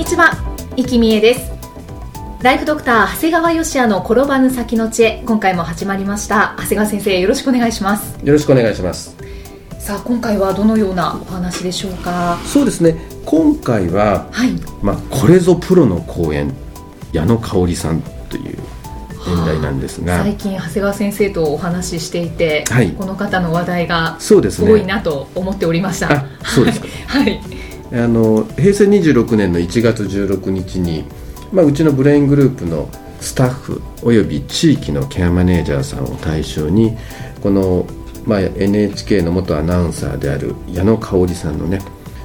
にちは、生きみえです。ライフドクター長谷川芳也の転ばぬ先の知恵。今回も始まりました。長谷川先生よろしくお願いします。よろしくお願いします。さあ今回はどのようなお話でしょうか？そうですね。今回は、はい。まあ、これぞプロの講演。矢野香織さんという演題なんですが、最近長谷川先生とお話ししていて、はい。この方の話題がそうですね。多いなと思っておりました。あそうですか。はいあの平成26年の1月16日に、まあ、うちのブレイングループのスタッフおよび地域のケアマネージャーさんを対象にこの、まあ、NHK の元アナウンサーである矢野香織さんのね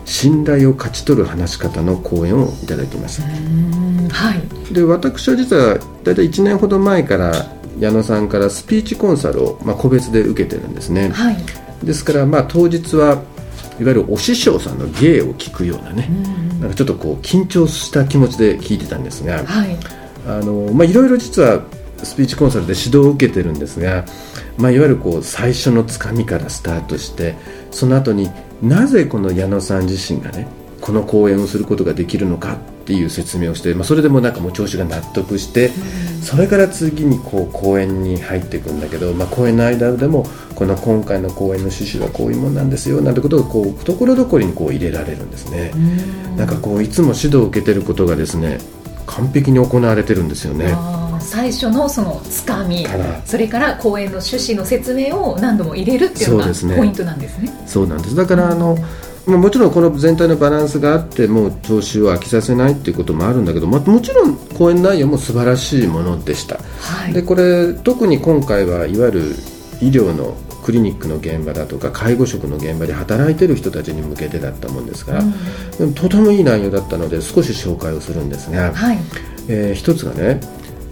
信頼を勝ち取る話し方の講演をいただきましたうんはい。で私は実は大体1年ほど前から矢野さんからスピーチコンサルを、まあ、個別で受けてるんですね、はい。ですからまあ当日はいわゆるお師匠さんの芸を聞くようなね、なんかちょっとこう緊張した気持ちで聞いてたんですが、はい。あのまあいろいろ実はスピーチコンサルで指導を受けてるんですが、まあ、いわゆるこう最初のつかみからスタートしてその後になぜこの矢野さん自身がねこの講演をすることができるのかっていう説明をして、まあ、それでもなんかもう調子が納得して、それから次にこう講演に入っていくんだけど、まあ、講演の間でもこの今回の講演の趣旨はこういうもんなんですよなんてことをこうところどころにこう入れられるんですね。なんかこういつも指導を受けてることがですね完璧に行われてるんですよね。最初のそのつかみそれから講演の趣旨の説明を何度も入れるっていうのがポイントなんですね。そうなんです。だからあの、まあ、もちろんこの全体のバランスがあってもう聴衆を飽きさせないっていうこともあるんだけど、まあ、もちろん講演内容も素晴らしいものでした、はい。でこれ特に今回はいわゆる医療のクリニックの現場だとか介護職の現場で働いてる人たちに向けてだったもんですから、うん。とてもいい内容だったので少し紹介をするんですが、はい。えー一つがね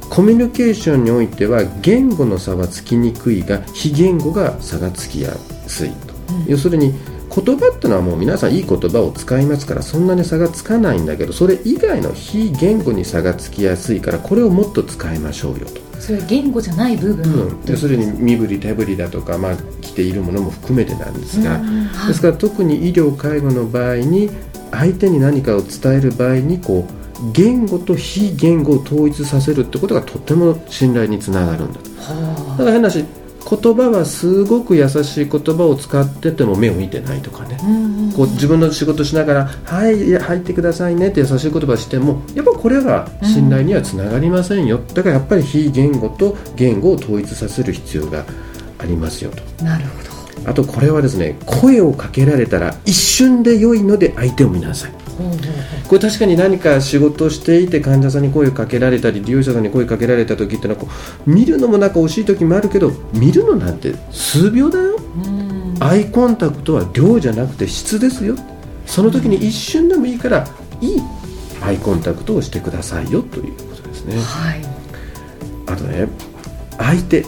コミュニケーションにおいては言語の差はつきにくいが非言語が差がつきやすいと、うん。要するに言葉ってのはもう皆さんいい言葉を使いますからそんなに差がつかないんだけどそれ以外の非言語に差がつきやすいからこれをもっと使いましょうよと、それは言語じゃない部分、うん、要するに身振り手振りだとか、まあ、着ているものも含めてなんですが、うんはいですから特に医療介護の場合に相手に何かを伝える場合にこう言語と非言語を統一させるってことがとても信頼につながるんだと。はだから変な話言葉はすごく優しい言葉を使ってても目を見てないとかね。こう自分の仕事しながら「はい入ってくださいね」って優しい言葉してもやっぱこれは信頼にはつながりませんよ、だからやっぱり非言語と言語を統一させる必要がありますよと。なるほど。あとこれはですね声をかけられたら一瞬で良いので相手を見なさいこれ確かに何か仕事をしていて患者さんに声をかけられたり利用者さんに声をかけられた時ってのはこう見るのもなんか惜しい時もあるけど見るのなんて数秒だよ。アイコンタクトは量じゃなくて質ですよ。その時に一瞬でもいいからいいアイコンタクトをしてくださいよということですね。はい。あとね相手、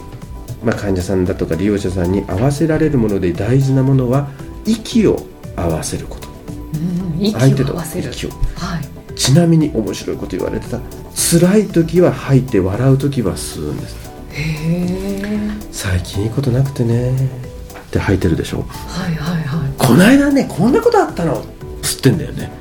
まあ、患者さんだとか利用者さんに合わせられるもので大事なものは息を合わせること。うん息相手とを合わせる。息を。はい。ちなみに面白いこと言われてた辛い時は吐いて笑う時は吸うんです。最近いいことなくてね。って吐いてるでしょ。はいはいはい。こないだねこんなことあったの。吸ってんだよね。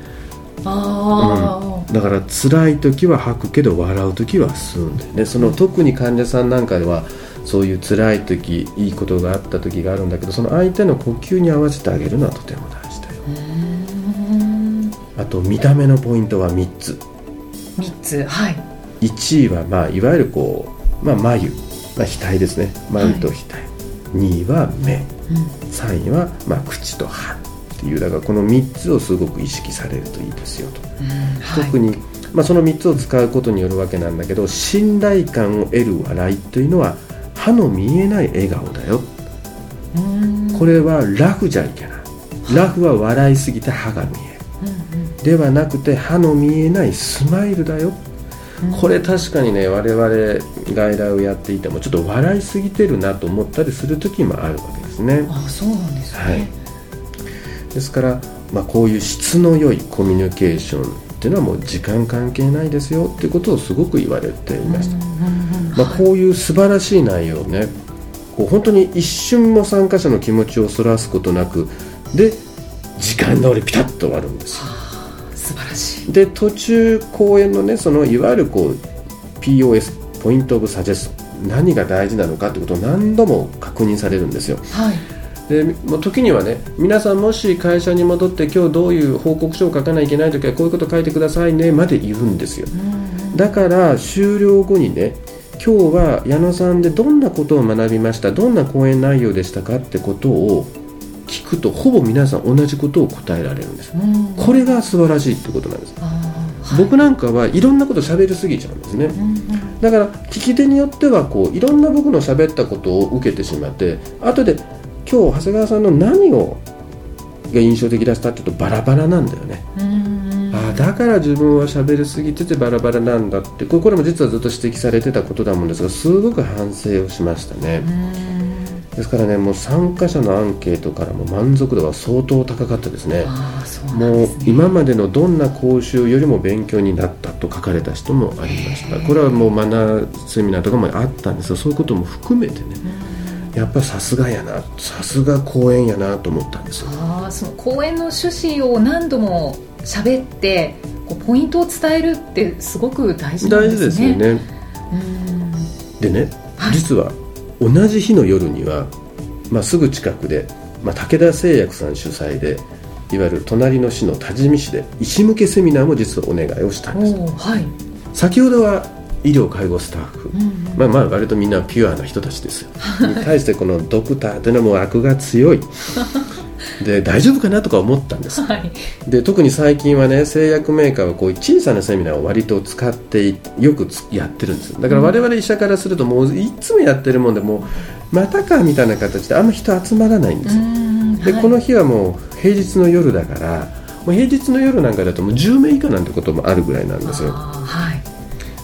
ああ、だから辛い時は吐くけど笑う時は吸うんだよね。その特に患者さんなんかではそういう辛い時いいことがあった時があるんだけどその相手の呼吸に合わせてあげるのはとても大事だよあと見た目のポイントは3つ。三つはい。1位は、まあ、いわゆるこう、まあ、眉、まあ、額ですね。眉と額、2位は目。うん。3位は、まあ、口と歯。っていうだからこの3つをすごく意識されるといいですよと、うんはい。特に、まあ、その3つを使うことによるわけなんだけど信頼感を得る笑いというのは歯の見えない笑顔だよ。これはラフじゃいけない。ラフは笑いすぎて歯が見える、ではなくて歯の見えないスマイルだよ、これ確かにね我々外来をやっていてもちょっと笑いすぎてるなと思ったりする時もあるわけですね。あそうなんですね、はい、ですから、まあ、こういう質の良いコミュニケーションっていうのはもう時間関係ないですよっていうことをすごく言われていました、まあ、こういう素晴らしい内容をね。こう本当に一瞬も参加者の気持ちをそらすことなくで時間通りピタッと終わるんですよで途中公演のねそのいわゆるこう POS ポイント・オブ・サジェスト何が大事なのかってことを何度も確認されるんですよ、はい、でもう時にはね皆さんもし会社に戻って今日どういう報告書を書かないといけない時はこういうこと書いてくださいねまで言うんですよ、だから終了後にね今日は矢野さんでどんなことを学びましたどんな講演内容でしたかってことを聞くとほぼ皆さん同じことを答えられるんです、これが素晴らしいってことなんです、はい、僕なんかはいろんなこと喋りすぎちゃうんですね、だから聞き手によってはこういろんな僕の喋ったことを受けてしまって後で今日長谷川さんの何をが印象的だったって言うとバラバラなんだよね、ああだから自分は喋りすぎててバラバラなんだってこれも実はずっと指摘されてたことだもんですがすごく反省をしましたね。ですからねもう参加者のアンケートからも満足度は相当高かったですね、ね、もう今までのどんな講習よりも勉強になったと書かれた人もありました。これはもうマナーセミナーとかもあったんですがそういうことも含めてね。やっぱさすがやなさすが講演やなと思ったんですよ。あその講演の趣旨を何度も喋ってこうポイントを伝えるってすごく大事なんですね。大事ですよね。でね、はい、実は同じ日の夜には、まあ、すぐ近くで、まあ、武田製薬さん主催でいわゆる隣の市の多治見市で医師向けセミナーも実はお願いをしたんです、はい、先ほどは医療介護スタッフ、うんうん、まあまあ割とみんなピュアな人たちですよ、に 対してこのドクターというのはもう悪が強い で大丈夫かなとか思ったんです、はい、で特に最近はね製薬メーカーはこういう小さなセミナーを割と使ってよくやってるんです。だから我々医者からするともういつもやってるもんでもうまたかみたいな形であんま人集まらないんです。よで、はい、この日はもう平日の夜だからもう平日の夜なんかだともう10名以下なんてこともあるぐらいなんですよ。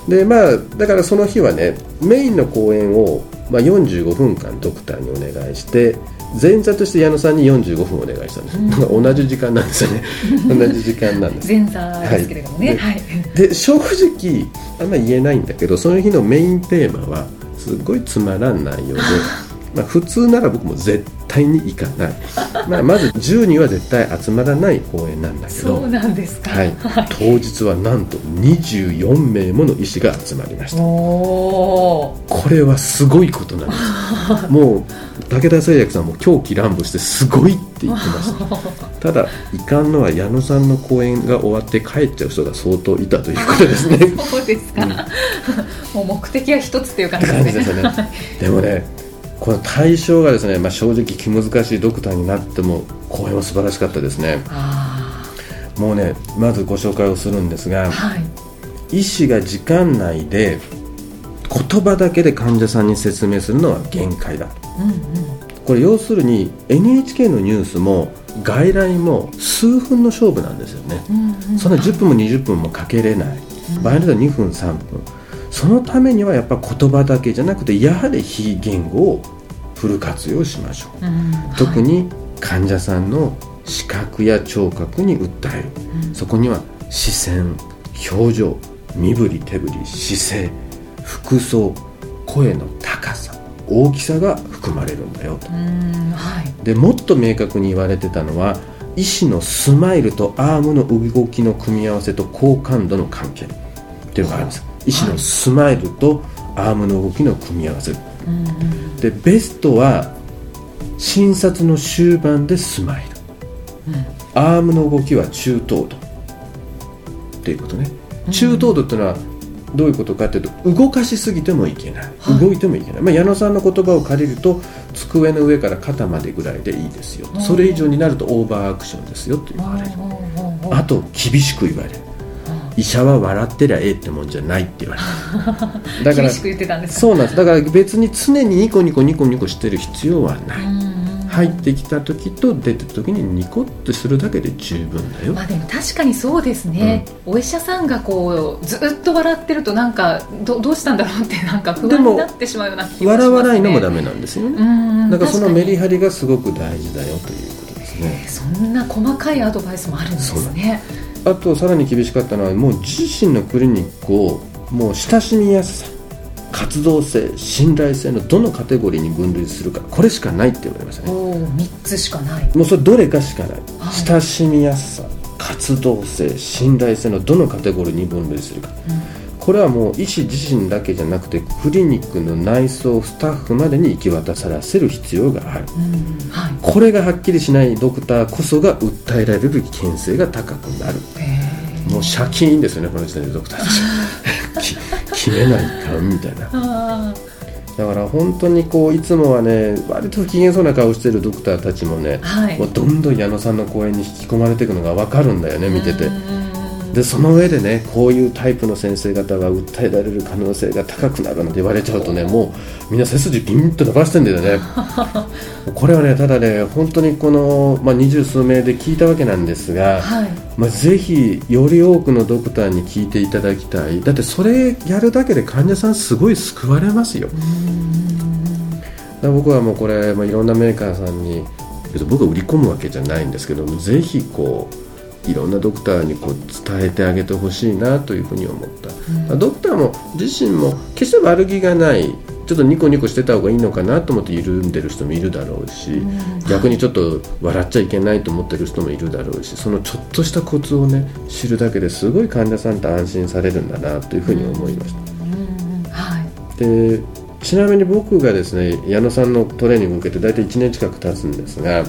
でまあだからその日はねメインの講演を、まあ、45分間ドクターにお願いして前座として矢野さんに45分お願いしたんです、うん、同じ時間なんですよね。同じ時間なんです。前座ですけれどもね、はい、でで正直あんま言えないんだけどその日のメインテーマはすごいつまらん内容で まあ普通なら僕も絶対に行かない、まあ、まず10人は絶対集まらない公演なんだけどそうなんですか、はい、当日はなんと24名もの医師が集まりました。これはすごいことなんです。もう武田製薬さんも狂気乱舞してすごいって言ってました。ただいかんのは矢野さんの公演が終わって帰っちゃう人が相当いたということですね。そうですか、うん、もう目的は一つっていう感じですね。でもねこの対象がですね、まあ、正直気難しいドクターになっても公演は素晴らしかったですね。もうねまずご紹介をするんですが、はい、医師が時間内で言葉だけで患者さんに説明するのは限界だ、うんうん、これ要するに NHK のニュースも外来も数分の勝負なんですよね、うんうん、そんな10分も20分もかけれない、場合によっては2分3分そのためにはやっぱ言葉だけじゃなくてやはり非言語をフル活用しましょう、うん、特に患者さんの視覚や聴覚に訴える、うん、そこには視線表情身振り手振り姿勢服装声の高さ大きさが含まれるんだよと、はい、でもっと明確に言われてたのは医師のスマイルとアームの動きの組み合わせと好感度の関係っていうのがあるんです。医師のスマイルとアームの動きの組み合わせ、でベストは診察の終盤でスマイル、うん、アームの動きは中等度。っていうことね、中等度っていうのはどういうことかというと動かしすぎてもいけない、はい、動いてもいけない、まあ、矢野さんの言葉を借りると机の上から肩までぐらいでいいですよ。それ以上になるとオーバーアクションですよと言われる。あと厳しく言われる医者は笑ってりゃええってもんじゃないって言われた だからそうなんです。だから別に常にニコニコニコニコしてる必要はない、入ってきた時と出てた時にニコッとするだけで十分だよ、まあでも確かにそうですね、お医者さんがこうずっと笑ってるとなんかどどうしたんだろうってなんか不安になってしまうような気がします、ね、笑わないのもダメなんですよね。うんだからそのメリハリがすごく大事だよということですね。そんな細かいアドバイスもあるんですねあとさらに厳しかったのはもう自身のクリニックをもう親しみやすさ活動性信頼性のどのカテゴリーに分類するかこれしかないって言われましたね。おお3つしかない。もうそれどれかしかない、はい。親しみやすさ活動性信頼性のどのカテゴリーに分類するか、これはもう医師自身だけじゃなくてクリニックの内装スタッフまでに行き渡らせる必要がある。うん。はい。これがはっきりしないドクターこそが訴えられる危険性が高くなる。へもう借金ですよねこの時点でドクターたち。き決めないかんみたいな。あだから本当にこういつもはね割と不機嫌そうな顔してるドクターたちもね、はい。もうどんどん矢野さんの講演に引き込まれていくのが分かるんだよね見てて。うんでその上でねこういうタイプの先生方は訴えられる可能性が高くなるなんて言われちゃうとねもうみんな背筋ピンと伸ばしてんだよね。これはねただね本当にこの、まあ、二十数名で聞いたわけなんですが、はい。まあ、ぜひより多くのドクターに聞いていただきたい。だってそれやるだけで患者さんすごい救われますよ。僕はもうこれ、まあ、いろんなメーカーさんに僕は売り込むわけじゃないんですけどもぜひこういろんなドクターにこう伝えてあげてほしいなというふうに思った、ドクターも自身も決して悪気がないちょっとニコニコしてた方がいいのかなと思って緩んでる人もいるだろうし、逆にちょっと笑っちゃいけないと思ってる人もいるだろうしそのちょっとしたコツをね知るだけですごい患者さんと安心されるんだなというふうに思いました。うん。はい。でちなみに僕がですね矢野さんのトレーニングを受けて大体1年近く経つんですがはい。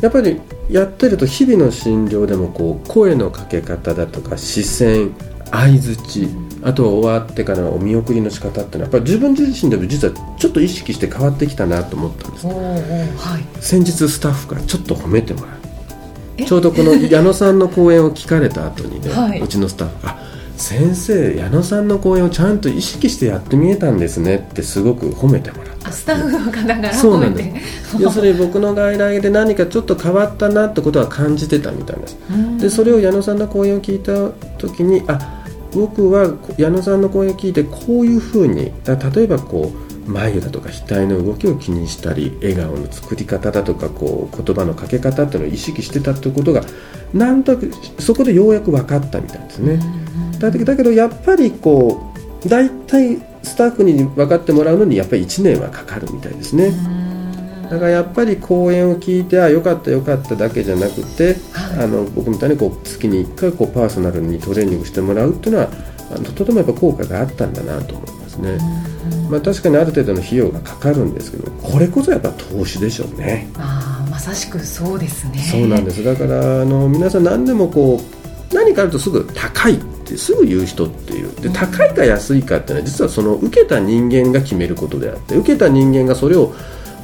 やっぱりやってると日々の診療でもこう声のかけ方だとか視線相づちあとは終わってからのお見送りの仕方っていうのはやっぱり自分自身でも実はちょっと意識して変わってきたなと思ったんです。はい。先日スタッフからちょっと褒めてもらえ？うちょうどこの矢野さんの講演を聞かれた後にね、はい。うちのスタッフがあ先生矢野さんの講演をちゃんと意識してやってみえたんですねってすごく褒めてもらった。あスタッフの方からそうなんで褒めて。す要するに僕の外来で何かちょっと変わったなってことは感じてたみたいです。うん。でそれを矢野さんの講演を聞いた時にあ僕は矢野さんの講演を聞いてこういうふうにだ例えばこう眉だとか額の動きを気にしたり笑顔の作り方だとかこう言葉のかけ方っていうのを意識してたってことがなんとなくそこでようやく分かったみたいですね。だけだけどやっぱりこう大体スタッフに分かってもらうのにやっぱり1年はかかるみたいですね。だからやっぱり講演を聞いてあよかったよかっただけじゃなくて、はい。あの僕みたいにこう月に1回こうパーソナルにトレーニングしてもらうっていうのはあのとてもやっぱ効果があったんだなと思いますね、まあ、確かにある程度の費用がかかるんですけどこれこそやっぱ投資でしょうね。あーまさしくそうですね。そうなんです。だからあの皆さん何でもこう何かあるとすぐ高いってすぐ言う人っていうで高いか安いかっていうのは実はその受けた人間が決めることであって受けた人間がそれを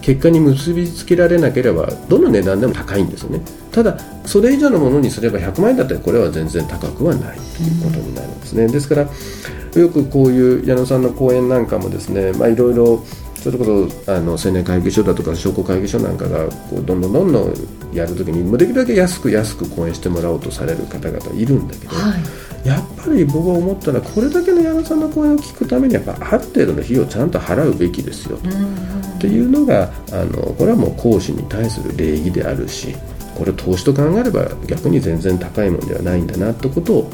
結果に結びつけられなければどの値段でも高いんですね。ただそれ以上のものにすれば100万円だったらこれは全然高くはないということになるんですね。ですからよくこういう矢野さんの講演なんかもですねいろいろそれこそあの青年会議所だとか商工会議所なんかがこうどんどんどんどんやるときにできるだけ安く安く講演してもらおうとされる方々いるんだけど、はい。やっぱり僕は思ったのはこれだけの矢野さんの講演を聞くためにやっぱある程度の費用をちゃんと払うべきですよ。と。っていうのがあのこれはもう講師に対する礼儀であるしこれ投資と考えれば逆に全然高いものではないんだなってことを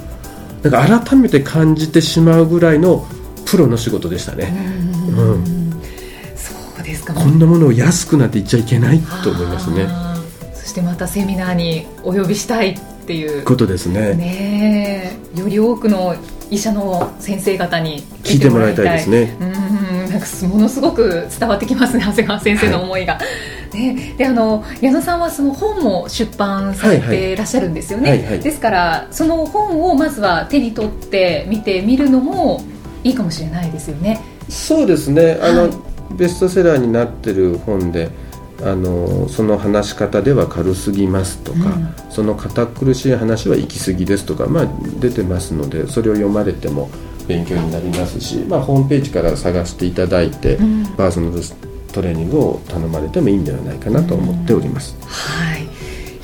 なんか改めて感じてしまうぐらいのプロの仕事でしたね、うんそうですか。こんなものを安くなんて言っちゃいけないと思いますね。そしてまたセミナーにお呼びしたいっていう。ことですね。ねえ。より多くの医者の先生方に聞いてもらいたいですね。うん。なんかものすごく伝わってきますね。長谷川先生の思いが、ね、であの矢野さんはその本も出版されていらっしゃるんですよね、はいはい。ですからその本をまずは手に取って見てみるのもいいかもしれないですよね。そうですね。あの、はい。ベストセラーになってる本であのその話し方では軽すぎますとか、うん。その堅苦しい話は行き過ぎですとか、まあ、出てますのでそれを読まれても勉強になりますし、まあ、ホームページから探していただいて、うん。パーソナルトレーニングを頼まれてもいいんではないかなと思っております。はい。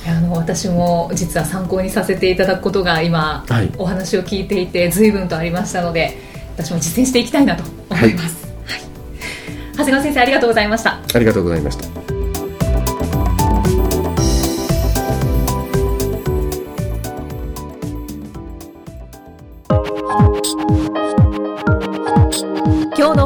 あの私も実は参考にさせていただくことが今、はい、お話を聞いていて随分とありましたので私も実践していきたいなと思います、はい、はい、長谷川先生ありがとうございました。ありがとうございました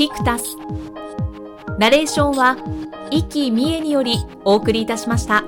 キクタスナレーションは生きみえによりお送りいたしました。